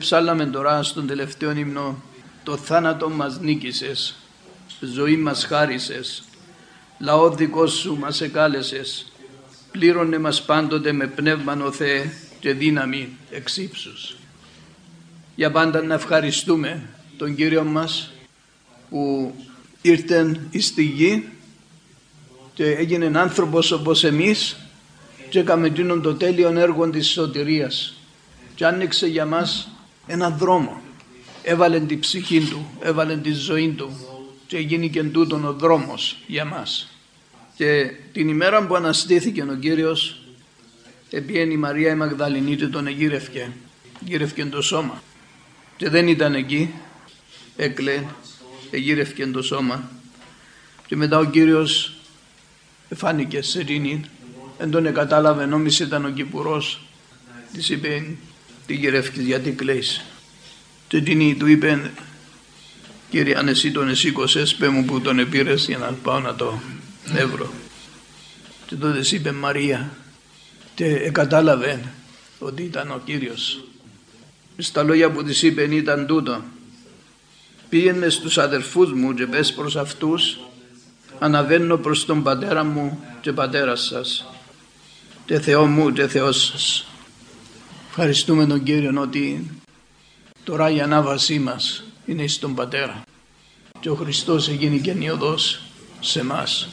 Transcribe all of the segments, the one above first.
Ψάλαμε τώρα στον τελευταίο ύμνο «Το θάνατο μας νίκησες, ζωή μας χάρισες, λαό δικό σου μας εκάλεσες, πλήρωνε μας πάντοτε με πνεύμα ο Θεέ και δύναμη εξύψους». Για πάντα να ευχαριστούμε τον Κύριο μας που ήρθε στη γη και έγινε άνθρωπος όπως εμείς και έκαμε εκείνον το τέλειο έργο της σωτηρίας και άνοιξε για μας έναν δρόμο. Έβαλε την ψυχή του, έβαλε τη ζωή του και έγινε και τούτον ο δρόμος για μας. Και την ημέρα που αναστήθηκε ο Κύριος επίενη η Μαρία η Μαγδαληνή και τον εγύρευκε, γύρευκε το σώμα. Και δεν ήταν εκεί, έκλε, εγύρευκε το σώμα. Και μετά ο Κύριος φάνηκε σε εκείνη, δεν τον κατάλαβε, νόμιζε ήταν ο Κυπουρός. Της είπε, τι γυρεύκεις, γιατί κλαις; Και εκείνη του είπε, κύριε αν εσύ τον εσήκωσες, πέ μου που τον επήρες για να πάω να το εύρω. Και τότε είπε Μαρία και κατάλαβε ότι ήταν ο Κύριος. Στα λόγια που της είπε ήταν τούτο. Πήγαινε στους αδερφούς μου και πες προς αυτούς αναβαίνω προς τον πατέρα μου και πατέρας σας και Θεό μου και Θεός σας. Ευχαριστούμε τον Κύριο ότι τώρα η ανάβασή μας είναι στον Πατέρα και ο Χριστός έγινε και νιωδός σε μας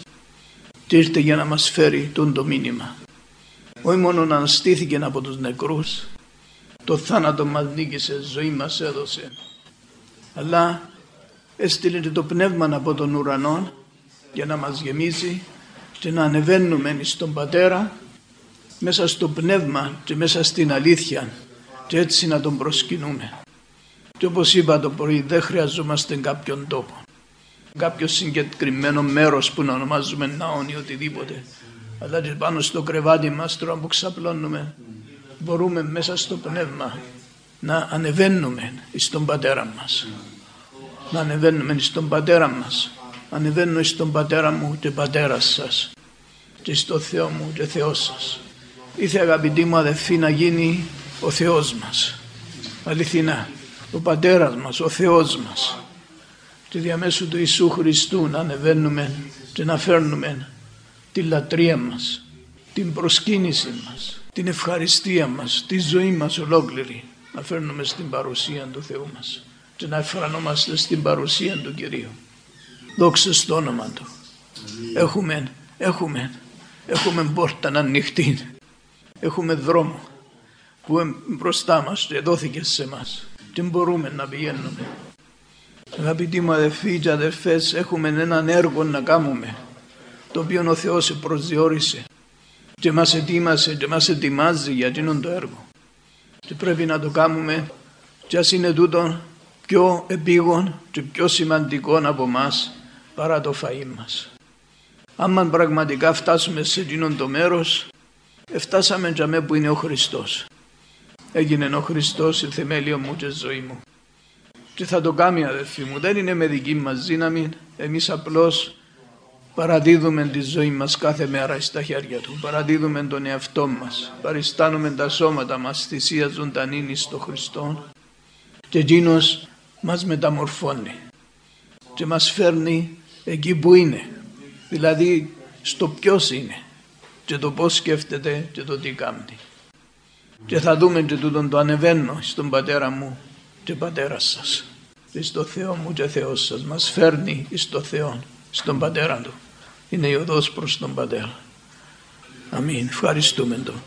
και ήρθε για να μας φέρει τον το μήνυμα. Όχι μόνο να αναστήθηκε από τους νεκρούς, το θάνατο μας νίκησε, ζωή μας έδωσε, αλλά έστειλε το πνεύμα από τον ουρανό για να μας γεμίσει και να ανεβαίνουμε στον Πατέρα μέσα στο πνεύμα και μέσα στην αλήθεια και έτσι να τον προσκυνούμε. Και όπως είπα το πρωί δεν χρειαζόμαστε κάποιον τόπο. Κάποιο συγκεκριμένο μέρος που να ονομάζουμε ναό ή οτιδήποτε. Αλλά και πάνω στο κρεβάτι μας τώρα που ξαπλώνουμε μπορούμε μέσα στο πνεύμα να ανεβαίνουμε στον πατέρα μας. Να ανεβαίνουμε στον πατέρα μας. Ανεβαίνω στον πατέρα μου και πατέρας σας και στο Θεό μου και Θεός σας. Ήρθε αγαπητοί μου αδελφοί να γίνει ο Θεός μας. Αληθινά. Ο Πατέρας μας, ο Θεός μας. Και διαμέσου του Ιησού Χριστού να ανεβαίνουμε και να φέρνουμε τη λατρεία μας, την προσκύνηση μας, την ευχαριστία μας, τη ζωή μας ολόκληρη να φέρνουμε στην παρουσία του Θεού μας και να εφρανόμαστε στην παρουσία του Κυρίου. Δόξα στο όνομα Του. Έχουμε, έχουμε, έχουμε πόρτα να ανοιχτεί έχουμε δρόμο που μπροστά μας και δόθηκε σε εμά. Τι μπορούμε να πηγαίνουμε. Αγαπητοί μου αδελφοί και αδελφές έχουμε έναν έργο να κάνουμε το οποίο ο Θεός προσδιορίσε και μας ετοίμασε και μας ετοιμάζει για εκείνον το έργο. Και πρέπει να το κάνουμε και ας είναι τούτο πιο επίγον και πιο σημαντικό από εμάς παρά το φαΐ μας. Αν πραγματικά φτάσουμε σε εκείνον το μέρος Εφτάσαμε για μέ που είναι ο Χριστός. Έγινε ο Χριστός η θεμέλιο μου και ζωή μου. Και θα το κάνει αδελφοί μου. Δεν είναι με δική μας δύναμη. Εμείς απλώς παραδίδουμε τη ζωή μας κάθε μέρα στα χέρια Του. Παραδίδουμε τον εαυτό μας. Παριστάνουμε τα σώματα μας θυσία ζωντανή στο Χριστό. Και εκείνος μας μεταμορφώνει. Και μας φέρνει εκεί που είναι. Δηλαδή στο ποιος είναι και το πώς σκέφτεται και το τι κάνει. Και θα δούμε και τούτον το ανεβαίνω στον πατέρα μου και πατέρα σας. Και στο Θεό μου και Θεός σας μας φέρνει στο Θεό, στον πατέρα του. Είναι η οδός προς τον πατέρα. Αμήν. Ευχαριστούμε τον.